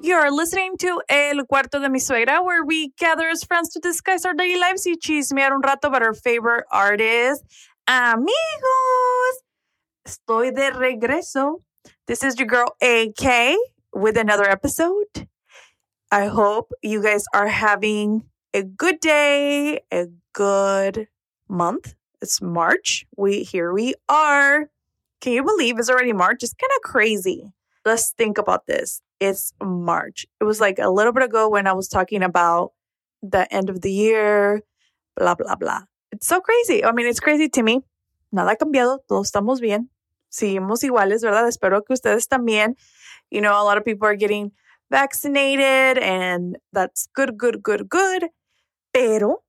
You're listening to El Cuarto de mi Suegra, where we gather as friends to discuss our daily lives y chismear un rato about our favorite artists. Amigos, estoy de regreso. This is your girl AK with another episode. I hope you guys are having a good day, a good month. It's March. We here we are. Can you believe it's already March? It's kind of crazy. Let's think about this. It's March. It was like a little bit ago when I was talking about the end of the year, blah, blah, blah. It's so crazy. I mean, it's crazy to me. Nada cambiado. Todos estamos bien. Seguimos iguales, ¿verdad? Espero que ustedes también. You know, a lot of people are getting vaccinated and that's good, good, good, good. Pero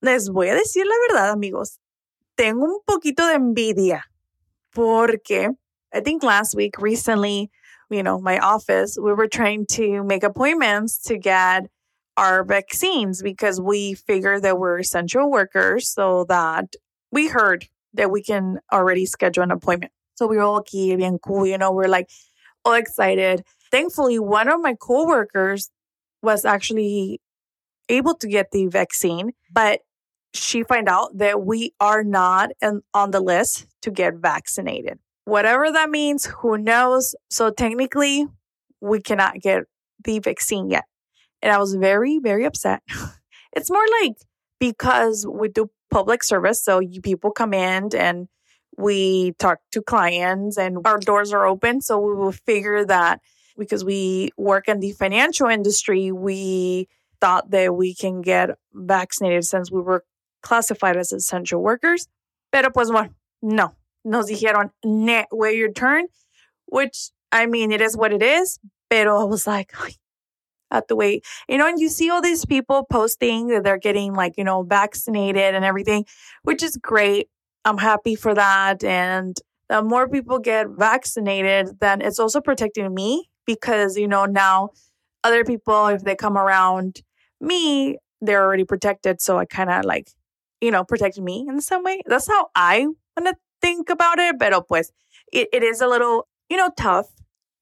les voy a decir la verdad, amigos. Tengo un poquito de envidia porque I think last week, recently, you know, my office, we were trying to make appointments to get our vaccines because we figure that we're essential workers so that we heard that we can already schedule an appointment. So we were all aquí, bien cool, you know, we're like all excited. Thankfully, one of my coworkers was actually able to get the vaccine, but she find out that we are not in, on the list to get vaccinated. Whatever that means, who knows? So technically, we cannot get the vaccine yet. And I was very, very upset. it's more like because we do public service. So you people come in and we talk to clients and our doors are open. So we will figure that because we work in the financial industry, we thought that we can get vaccinated since we were classified as essential workers. Pero pues bueno, no. Nos dijeron, ne, wait your turn, which I mean, it is what it is. Pero I was like, I have to wait. You know, and you see all these people posting that they're getting like, you know, vaccinated and everything, which is great. I'm happy for that. And the more people get vaccinated, then it's also protecting me because, you know, now other people, if they come around me, they're already protected. So I kind of like, you know, protect me in some way. That's how I want to think about it. Pero pues, it, it is a little, you know, tough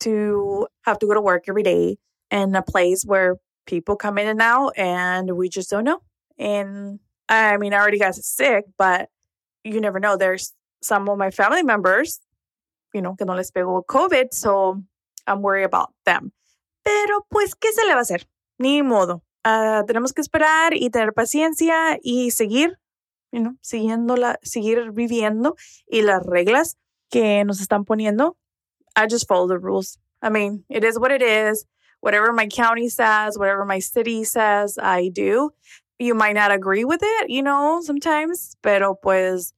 to have to go to work every day in a place where people come in and out and we just don't know. And I mean, I already got sick, but you never know. There's some of my family members, you know, que no les pegó COVID, so I'm worried about them. Pero pues, ¿qué se le va a hacer? Ni modo. Uh, tenemos que esperar y tener paciencia y seguir, you know, siguiendo la, seguir viviendo y las reglas que nos están poniendo. I just follow the rules. I mean, it is what it is. Whatever my county says, whatever my city says, I do you might not agree with it, you know, sometimes, pero pues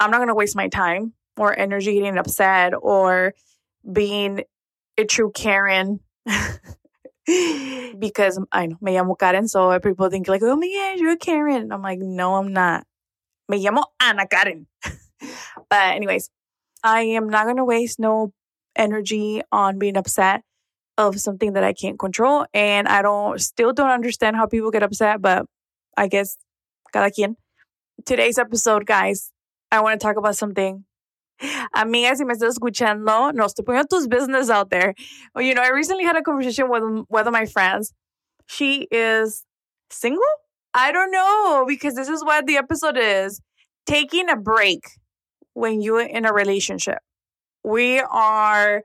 I'm not going to waste my time or energy getting upset or being a true Karen because I know me llamo Karen, so people think like, oh my God, you're a Karen. I'm like, no, I'm not. Me llamo Ana Karen. but anyways, I am not going to waste no energy on being upset of something that I can't control. And I don't still don't understand how people get upset, but I guess cada quien. Today's episode, guys, I want to talk about something. Amiga, si me estás escuchando, no estoy poniendo tus business out there. Well, you know, I recently had a conversation with one of my friends. She is single? I don't know because this is what the episode is taking a break when you're in a relationship. We are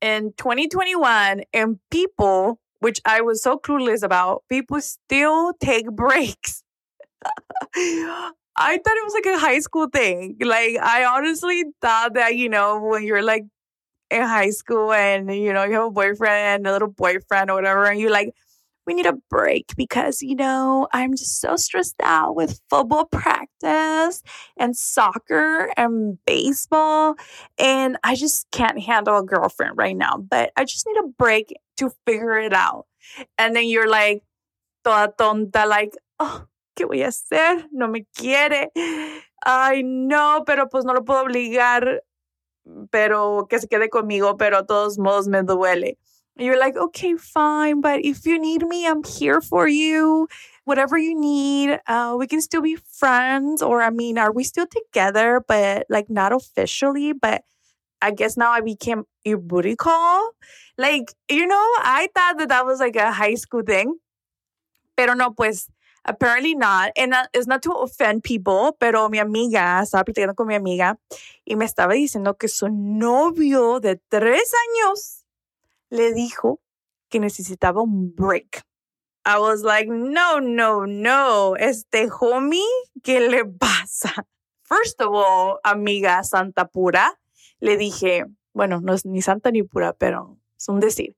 in 2021 and people which I was so clueless about, people still take breaks. I thought it was like a high school thing. Like, I honestly thought that, you know, when you're like in high school and, you know, you have a boyfriend, a little boyfriend or whatever, and you're like, we need a break because, you know, I'm just so stressed out with football practice and soccer and baseball. And I just can't handle a girlfriend right now, but I just need a break to figure it out. And then you're like, toda tonta, like, oh, ¿qué voy a hacer? No me quiere. Ay, no, pero pues no lo puedo obligar, pero que se quede conmigo, pero de todos modos me duele. And you're like, okay, fine, but if you need me, I'm here for you. whatever you need, uh, we can still be friends. Or, I mean, are we still together, but like not officially? But I guess now I became your booty call. Like, you know, I thought that that was like a high school thing. Pero no, pues, apparently not. And it's not to offend people, pero mi amiga, estaba platicando con mi amiga y me estaba diciendo que su novio de tres años le dijo que necesitaba un break. I was like, no, no, no. Este homie, ¿qué le pasa? First of all, amiga santa pura, le dije, bueno, no es ni santa ni pura, pero es un decir.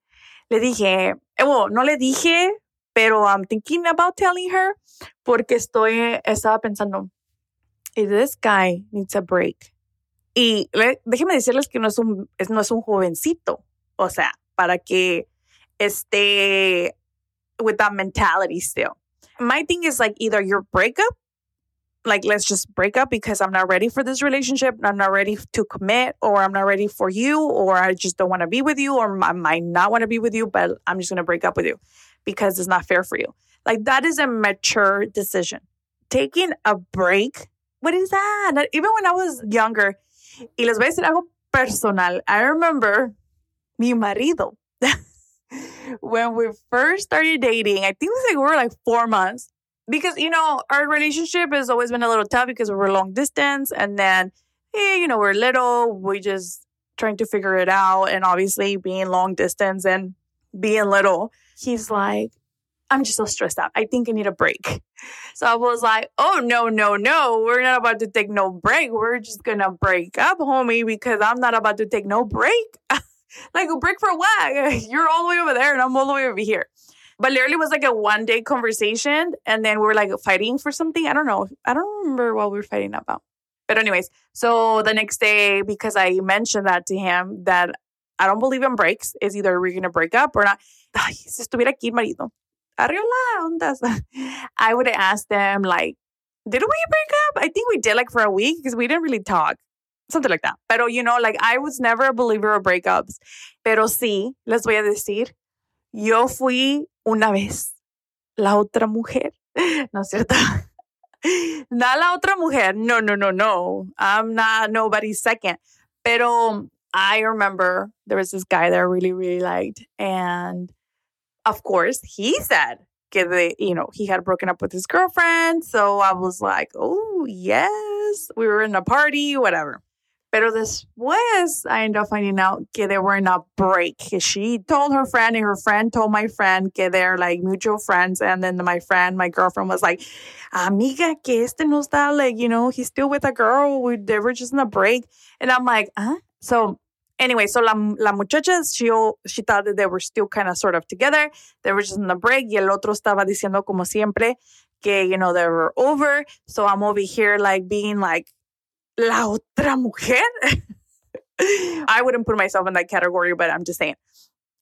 Le dije, eh, bueno, no le dije, pero I'm thinking about telling her porque estoy, estaba pensando, this guy needs a break. Y le, déjenme decirles que no es un, es, no es un jovencito. O sea, para que esté with that mentality still. My thing is like either your breakup, like let's just break up because I'm not ready for this relationship, I'm not ready to commit, or I'm not ready for you, or I just don't want to be with you, or I might not want to be with you, but I'm just going to break up with you because it's not fair for you. Like that is a mature decision. Taking a break, what is that? Even when I was younger, y les voy a decir algo personal. I remember mi marido. when we first started dating, I think it was like we were like four months because you know our relationship has always been a little tough because we were long distance, and then hey, you know we're little, we just trying to figure it out, and obviously being long distance and being little, he's like. I'm just so stressed out. I think I need a break. So I was like, oh, no, no, no. We're not about to take no break. We're just to break up, homie, because I'm not about to take no break. like a break for what? You're all the way over there and I'm all the way over here. But literally was like a one day conversation and then we were like fighting for something. I don't know. I don't remember what we were fighting about. But anyways, so the next day, because I mentioned that to him that I don't believe in breaks, is either we're gonna break up or not. Estuviera marido. ondas. I would asked them like, did we break up? I think we did like for a week because we didn't really talk something like that. Pero, you know, like I was never a believer of breakups. Pero sí, les voy a decir, yo fui una vez la otra mujer. No es cierto. Not la otra mujer. No, no, no, no. I'm not nobody's second. Pero I remember there was this guy that I really, really liked. And of course, he said, que de, you know, he had broken up with his girlfriend. So I was like, oh, yes. We were in a party, whatever. Pero después, I ended up finding out que they were in a break. She told her friend, and her friend told my friend que they're like mutual friends. And then my friend, my girlfriend, was like, Amiga, que este no está, like, you know, he's still with a girl. We, they were just in a break. And I'm like, huh? So, anyway, so la, la muchacha, she, she thought that they were still kind of sort of together. They were just in a break. Y el otro estaba diciendo, como siempre, que, you know, they were over. So I'm over here, like, being like, la otra mujer. I wouldn't put myself in that category, but I'm just saying.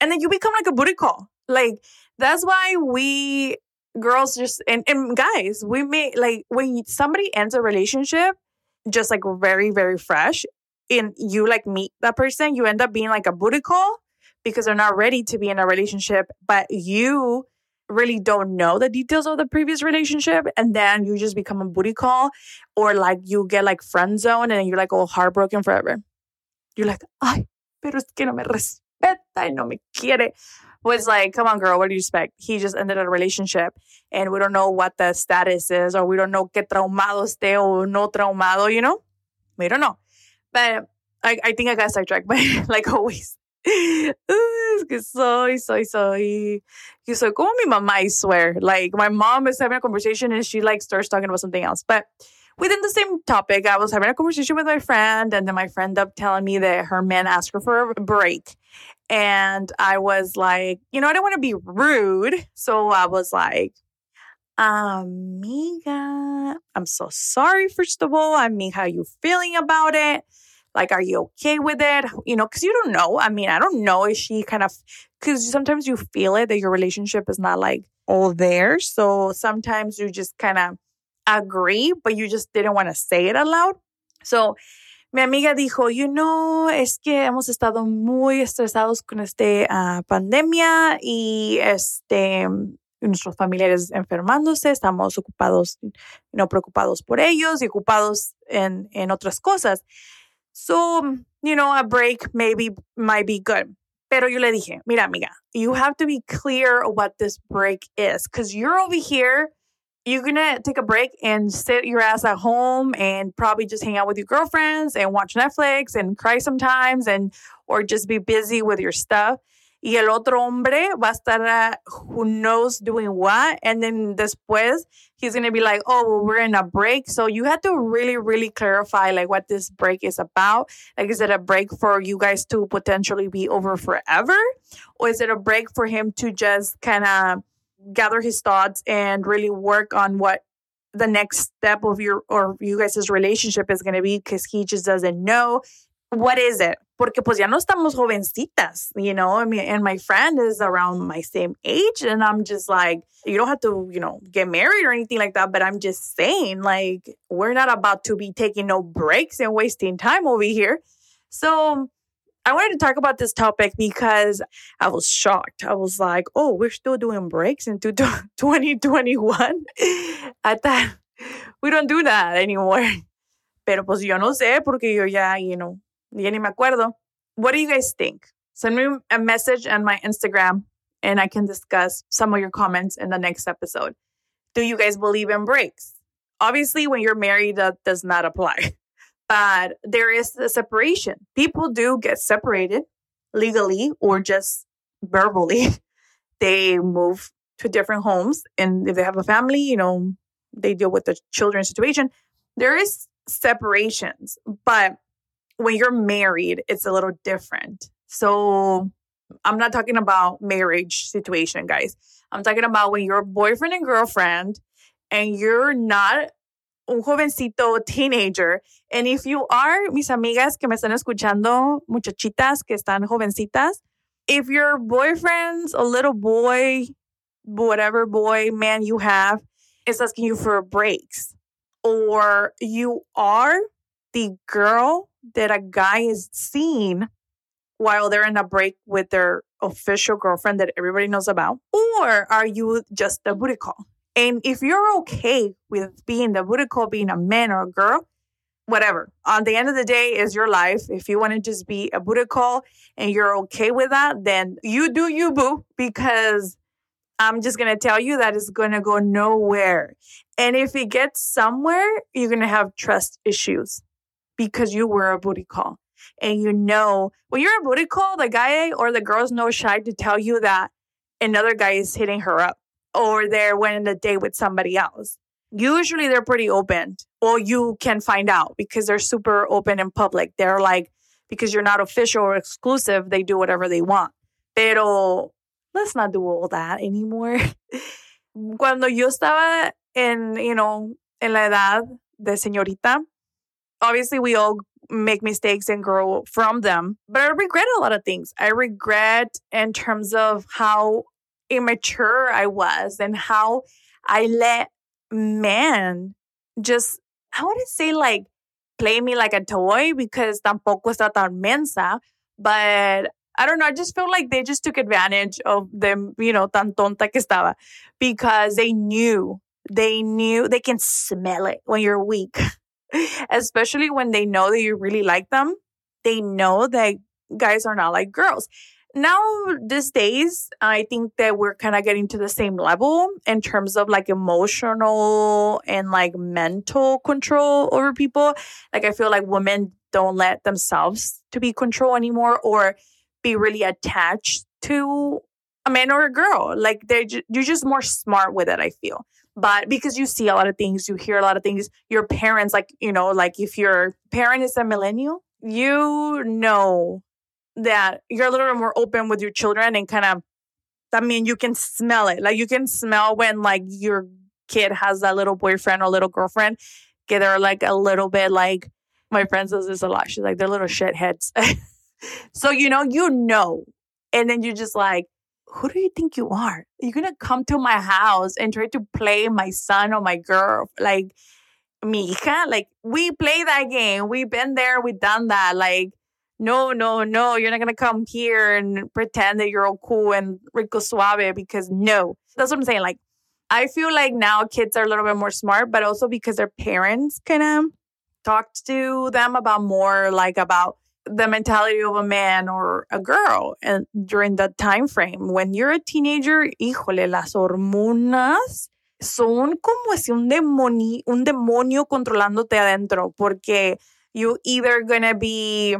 And then you become like a booty call. Like that's why we girls just and, and guys, we may like when somebody ends a relationship just like very, very fresh, and you like meet that person, you end up being like a booty call because they're not ready to be in a relationship, but you really don't know the details of the previous relationship and then you just become a booty call or like you get like friend zone and you're like all heartbroken forever. You're like, ay, pero es que no me respeta y no me quiere. Was like, come on, girl, what do you expect? He just ended a relationship and we don't know what the status is or we don't know qué traumado esté o no traumado, you know? We don't know. But I, I think I got sidetracked, but like always es que soy, soy, soy. You soy como mi mamá, I swear. Like, my mom is having a conversation and she like starts talking about something else. But within the same topic, I was having a conversation with my friend, and then my friend up telling me that her man asked her for a break. And I was like, you know, I don't want to be rude. So I was like, Amiga, I'm so sorry, first of all. I mean, how you feeling about it? Like, are you okay with it? You know, because you don't know. I mean, I don't know if she kind of, because sometimes you feel it that your relationship is not like all there. So sometimes you just kind of agree, but you just didn't want to say it aloud. So, mi amiga dijo, you know, es que hemos estado muy estresados con este uh, pandemia y este, nuestros familiares enfermándose, estamos ocupados, no preocupados por ellos y ocupados en, en otras cosas. So, you know, a break maybe might be good. Pero yo le dije, mira, amiga, you have to be clear what this break is because you're over here. You're gonna take a break and sit your ass at home and probably just hang out with your girlfriends and watch Netflix and cry sometimes and or just be busy with your stuff. Y el otro hombre va a estar uh, who knows doing what and then después he's going to be like oh well, we're in a break. So you have to really really clarify like what this break is about. Like is it a break for you guys to potentially be over forever? Or is it a break for him to just kind of gather his thoughts and really work on what the next step of your or you guys' relationship is going to be? Because he just doesn't know what is it porque pues ya no estamos jovencitas, you know, I mean, and my friend is around my same age. And I'm just like, you don't have to, you know, get married or anything like that. But I'm just saying, like, we're not about to be taking no breaks and wasting time over here. So I wanted to talk about this topic because I was shocked. I was like, oh, we're still doing breaks into 2021. I thought we don't do that anymore. Pero pues yo no sé porque yo ya, you know, ya ni me acuerdo. What do you guys think? Send me a message on my Instagram and I can discuss some of your comments in the next episode. Do you guys believe in breaks? Obviously, when you're married, that does not apply. But there is a separation. People do get separated legally or just verbally. they move to different homes. And if they have a family, you know, they deal with the children situation. There is separations, but when you're married, it's a little different. So I'm not talking about marriage situation, guys. I'm talking about when you're boyfriend and girlfriend and you're not un jovencito teenager. And if you are, mis amigas que me están escuchando, muchachitas que están jovencitas, if your boyfriend's a little boy, whatever boy, man you have, is asking you for breaks, or you are the girl that a guy is seeing while they're in a break with their official girlfriend that everybody knows about? Or are you just a booty call? And if you're okay with being the booty call, being a man or a girl, whatever. On the end of the day is your life. If you want to just be a booty call and you're okay with that, then you do you boo because I'm just going to tell you that it's going to go nowhere. And if it gets somewhere, you're going to have trust issues because you wear a booty call. And you know, when you're a booty call, the guy or the girl's no shy to tell you that another guy is hitting her up or they're winning a date with somebody else. Usually they're pretty open, or you can find out because they're super open in public. They're like, because you're not official or exclusive, they do whatever they want. Pero let's not do all that anymore. Cuando yo estaba en, you know, en la edad de señorita, obviously we all make mistakes and grow from them, but I regret a lot of things. I regret in terms of how immature I was and how I let men just, I wouldn't say like play me like a toy because tampoco está tan mensa, but I don't know. I just feel like they just took advantage of them, you know, tan tonta que estaba because they knew, they knew, they can smell it when you're weak. especially when they know that you really like them. They know that guys are not like girls. Now, these days, I think that we're kind of getting to the same level in terms of like emotional and like mental control over people. Like, I feel like women don't let themselves to be controlled anymore or be really attached to a man or a girl. Like, they're ju- you're just more smart with it, I feel but because you see a lot of things, you hear a lot of things, your parents, like, you know, like if your parent is a millennial, you know that you're a little bit more open with your children and kind of, I mean, you can smell it. Like you can smell when like your kid has a little boyfriend or little girlfriend, get they're like a little bit like, my friend says this a lot. She's like, they're little shitheads. so, you know, you know. And then you're just like, who do you think you are? You're gonna come to my house and try to play my son or my girl, like hija. Like we play that game. We've been there. We've done that. Like no, no, no. You're not gonna come here and pretend that you're all cool and rico suave because no. That's what I'm saying. Like, I feel like now kids are a little bit more smart, but also because their parents kind of talked to them about more like about the mentality of a man or a girl and during that time frame when you're a teenager híjole las hormonas son como si un demonio un demonio controlándote adentro porque you either gonna be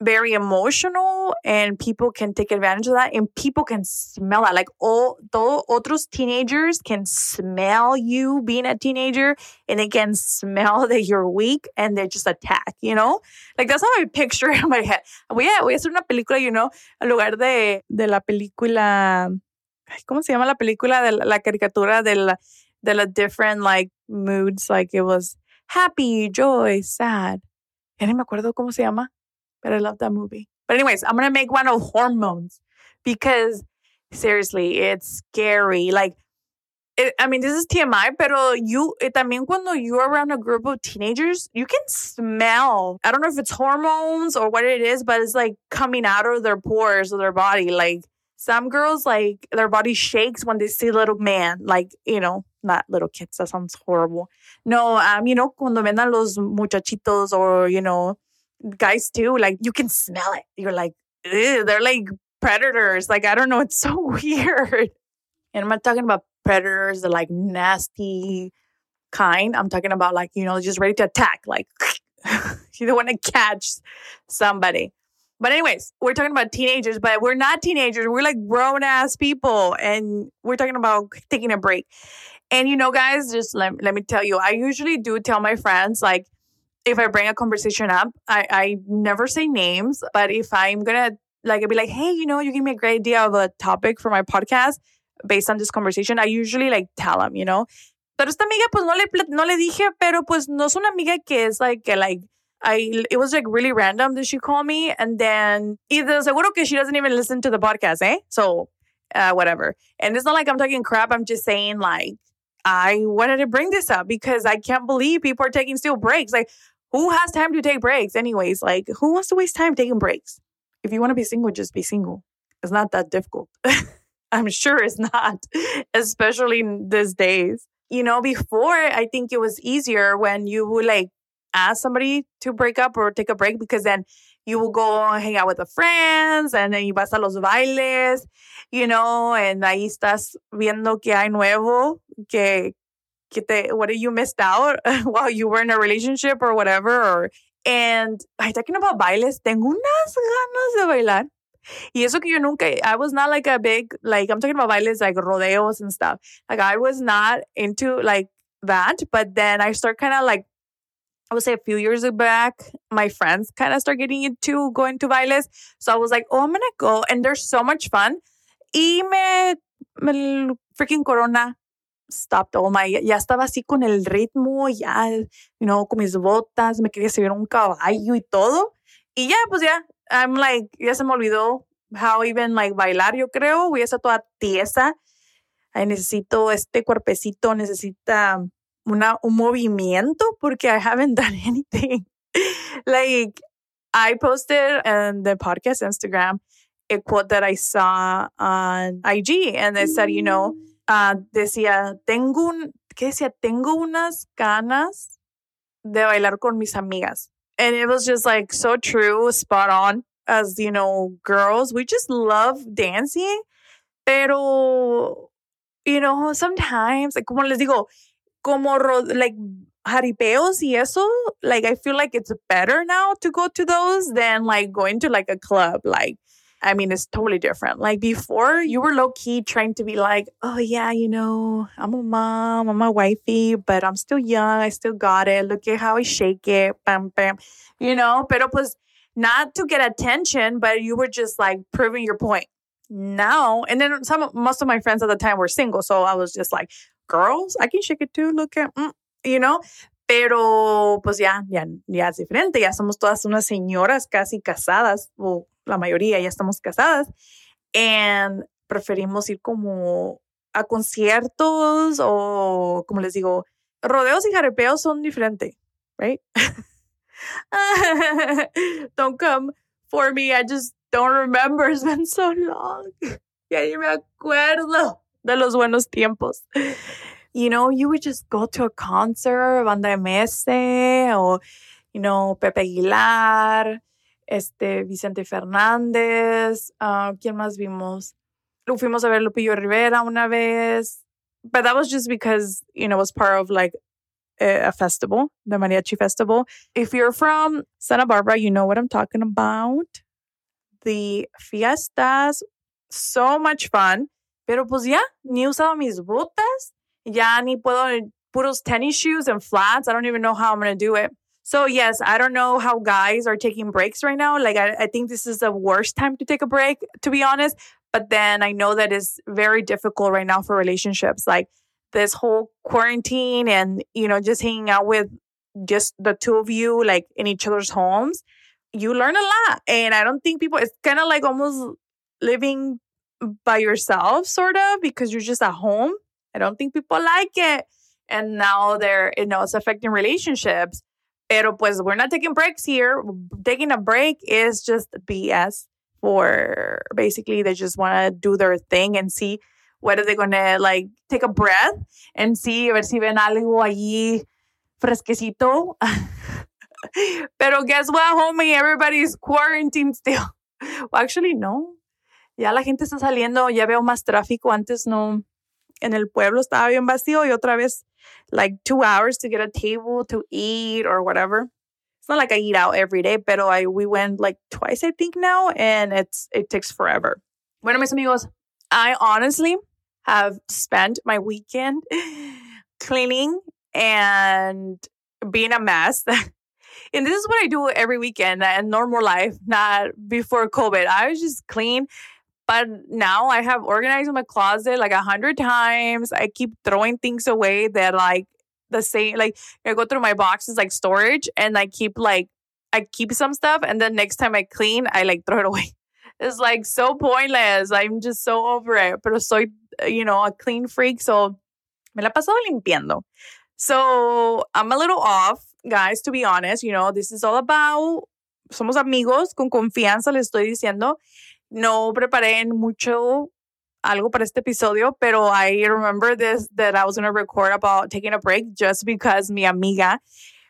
very emotional and people can take advantage of that and people can smell that. Like all todo otros teenagers can smell you being a teenager and they can smell that you're weak and they just attack you know? Like that's how I picture it in my head. Voy a, voy a hacer una película you know en lugar de de la película ¿cómo se llama la película? De la, la caricatura de la de la different like moods like it was happy joy sad. Ya ni me acuerdo cómo se llama but I love that movie. But anyways, I'm gonna make one of hormones because seriously, it's scary. Like, it, I mean, this is TMI, pero you it, también cuando you're around a group of teenagers, you can smell. I don't know if it's hormones or what it is, but it's like coming out of their pores of their body. Like some girls, like their body shakes when they see little man. Like you know, not little kids. That sounds horrible. No, um, you know, cuando ven a los muchachitos or you know guys too. Like you can smell it. You're like, they're like predators. Like I don't know. It's so weird. And I'm not talking about predators, the like nasty kind. I'm talking about like you know just ready to attack. Like you don't want to catch somebody. But anyways, we're talking about teenagers, but we're not teenagers. We're like grown ass people, and we're talking about taking a break. And you know, guys, just let, let me tell you, I usually do tell my friends like if I bring a conversation up, I, I never say names, but if I'm gonna like I'd be like, hey, you know, you give me a great idea of a topic for my podcast based on this conversation, I usually like tell them, you know. Pero esta amiga, pues no le, no le dije, pero pues no es una amiga que es like, like, I, it was like really random that she called me. And then, either seguro que she doesn't even listen to the podcast, eh? So, uh, whatever. And it's not like I'm talking crap. I'm just saying, like, I wanted to bring this up because I can't believe people are taking still breaks. Like, who has time to take breaks anyways? Like, who wants to waste time taking breaks? If you want to be single, just be single. It's not that difficult. I'm sure it's not, especially these days. You know, before I think it was easier when you would like ask somebody to break up or take a break because then you will go hang out with the friends and then you vas a los bailes, you know, and ahí estás viendo que hay nuevo, que, que te, what did you missed out while you were in a relationship or whatever. Or, and I talking about bailes, tengo unas ganas de bailar. Y eso que yo nunca, I was not like a big, like, I'm talking about bailes, like rodeos and stuff. Like, I was not into like that. But then I start kind of like, I would say a few years back, my friends kind of start getting into going to bailes. So I was like, oh, I'm going to go. And they're so much fun. Y me, me freaking corona stopped all my, ya estaba así con el ritmo, ya, you know, con mis botas, me quería subir un caballo y todo. Y ya, pues ya, I'm like, ya se me olvidó how even like bailar, yo creo, voy a estar toda tiesa. Ay, necesito este cuerpecito, necesita una, un movimiento porque I haven't done anything. like, I posted on the podcast Instagram a quote that I saw on IG and they said, you know, uh, decía, tengo un, ¿qué decía? Tengo unas ganas de bailar con mis amigas. And it was just like so true, spot on. As you know, girls, we just love dancing. Pero, you know, sometimes, like, como les digo, como like jaripeos y eso, like, I feel like it's better now to go to those than like going to like a club. Like, I mean, it's totally different. Like before, you were low key trying to be like, oh, yeah, you know, I'm a mom, I'm a wifey, but I'm still young. I still got it. Look at how I shake it. Bam, bam. You know, pero pues not to get attention, but you were just like proving your point. Now, and then some, most of my friends at the time were single. So I was just like, girls, I can shake it too. Look at, mm, you know, pero pues ya, ya, ya es diferente. Ya somos todas unas señoras casi casadas. Well, la mayoría ya estamos casadas, and preferimos ir como a conciertos o, como les digo, rodeos y jarepeos son diferentes, right? don't come for me, I just don't remember, it's been so long. Ya ni me acuerdo de los buenos tiempos. You know, you would just go to a concert, Banda MS, or, you know, Pepe Aguilar, este, Vicente Fernández, uh, ¿quién más vimos? Lo fuimos a ver Lupillo Rivera una vez, but that was just because, you know, it was part of like a festival, the Mariachi Festival. If you're from Santa Barbara, you know what I'm talking about. The fiestas, so much fun. Pero pues ya, ni usado mis botas. Ya ni puedo, puros tennis shoes and flats. I don't even know how I'm going to do it. So yes, I don't know how guys are taking breaks right now. Like I, I think this is the worst time to take a break, to be honest. But then I know that it's very difficult right now for relationships. Like this whole quarantine and, you know, just hanging out with just the two of you, like in each other's homes, you learn a lot. And I don't think people, it's kind of like almost living by yourself, sort of, because you're just at home. I don't think people like it. And now they're, you know, it's affecting relationships. Pero pues we're not taking breaks here. Taking a break is just BS for basically they just want to do their thing and see what are they going to like take a breath and see a ver si ven algo allí fresquecito. Pero guess what, homie? Everybody's quarantined still. Well, actually, no. Ya la gente está saliendo, ya veo más tráfico. Antes no, en el pueblo estaba bien vacío y otra vez like two hours to get a table to eat or whatever. It's not like I eat out every day, but I we went like twice I think now, and it's it takes forever. Bueno, mis amigos, I honestly have spent my weekend cleaning and being a mess. and this is what I do every weekend uh, in normal life, not before COVID. I was just clean but now I have organized my closet like a hundred times. I keep throwing things away that like the same like I go through my boxes like storage and I keep like I keep some stuff and then next time I clean, I like throw it away. It's like so pointless. I'm just so over it. Pero soy, eh, you know, a clean freak, so me la paso limpiando. So I'm a little off, guys, to be honest. You know, this is all about somos amigos con confianza, le estoy diciendo. No preparé mucho algo para este episodio, pero I remember this that I was going to record about taking a break just because mi amiga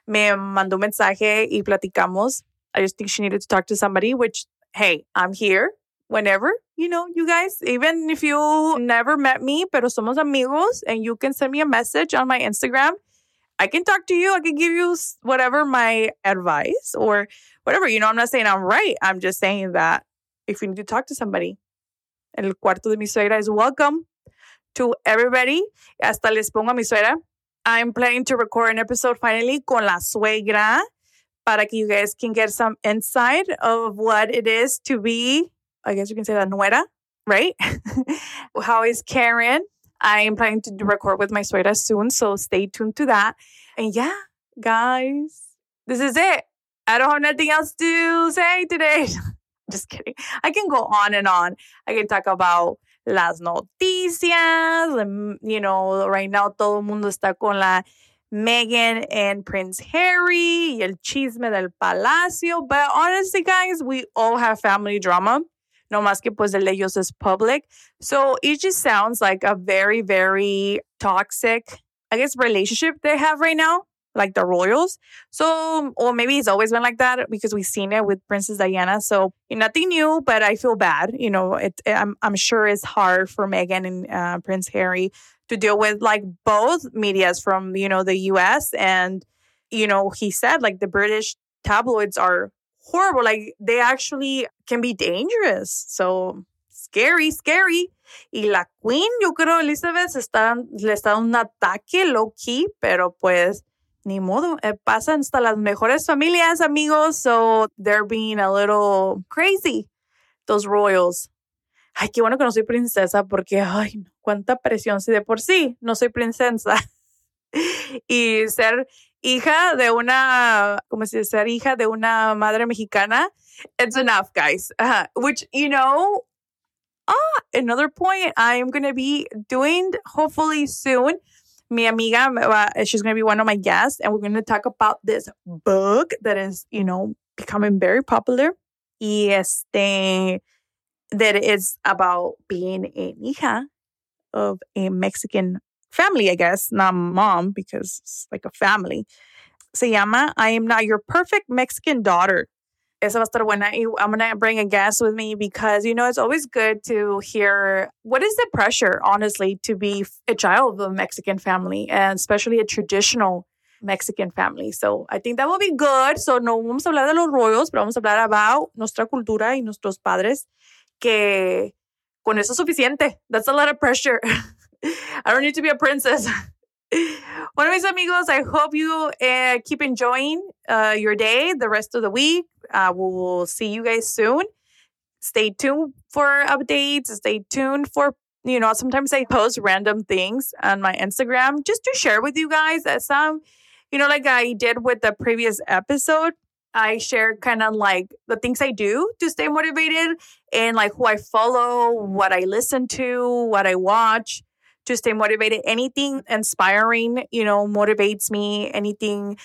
me mandó un mensaje y platicamos. I just think she needed to talk to somebody, which, hey, I'm here whenever, you know, you guys, even if you never met me, pero somos amigos and you can send me a message on my Instagram. I can talk to you. I can give you whatever my advice or whatever. You know, I'm not saying I'm right. I'm just saying that if you need to talk to somebody. El cuarto de mi suegra is welcome to everybody. Hasta les pongo a mi suegra. I'm planning to record an episode finally con la suegra para que you guys can get some insight of what it is to be, I guess you can say la nuera, right? How is Karen? I am planning to record with my suegra soon, so stay tuned to that. And yeah, guys, this is it. I don't have nothing else to say today. Just kidding. I can go on and on. I can talk about las noticias. Um, you know, right now todo el mundo está con la Meghan and Prince Harry y el chisme del palacio. But honestly, guys, we all have family drama. No más que pues el de ellos es public. So it just sounds like a very, very toxic, I guess, relationship they have right now like the royals. So, or maybe it's always been like that because we've seen it with Princess Diana. So nothing new, but I feel bad. You know, it, I'm, I'm sure it's hard for Meghan and uh, Prince Harry to deal with like both medias from, you know, the US. And, you know, he said like the British tabloids are horrible. Like they actually can be dangerous. So scary, scary. Y la Queen, yo creo Elizabeth está, le está un ataque low key, pero pues ni modo, eh, pasan hasta las mejores familias, amigos, so they're being a little crazy, those royals. Ay, qué bueno que no soy princesa porque, ay, cuánta presión si de por sí no soy princesa. y ser hija de una, como si ser hija de una madre mexicana, it's enough, guys. Uh, which, you know, ah, another point I am going to be doing hopefully soon mi amiga, she's going to be one of my guests, and we're going to talk about this book that is, you know, becoming very popular. Y este, that is about being a hija of a Mexican family, I guess, not mom, because it's like a family. Se llama I Am Not Your Perfect Mexican Daughter. Esa va a estar buena. I'm going to bring a guest with me because, you know, it's always good to hear what is the pressure, honestly, to be a child of a Mexican family and especially a traditional Mexican family. So I think that will be good. So no vamos a hablar de los rollos, pero vamos a hablar about nuestra cultura y nuestros padres, que con eso es suficiente. That's a lot of pressure. I don't need to be a princess. Bueno, mis amigos, I hope you uh, keep enjoying uh, your day, the rest of the week. Uh, we will see you guys soon. Stay tuned for updates. Stay tuned for, you know, sometimes I post random things on my Instagram just to share with you guys that some, you know, like I did with the previous episode. I share kind of like the things I do to stay motivated and like who I follow, what I listen to, what I watch to stay motivated. Anything inspiring, you know, motivates me. Anything,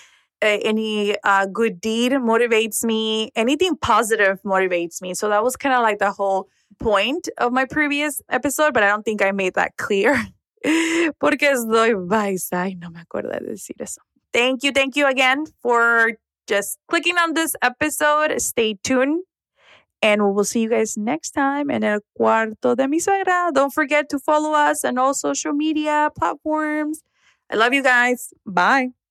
uh, any uh, good deed motivates me. Anything positive motivates me. So that was kind of like the whole point of my previous episode, but I don't think I made that clear. Porque estoy baisa no me acuerdo de decir eso. Thank you, thank you again for just clicking on this episode. Stay tuned and we will see you guys next time in El Cuarto de Mi Suegra. Don't forget to follow us on all social media platforms. I love you guys. Bye.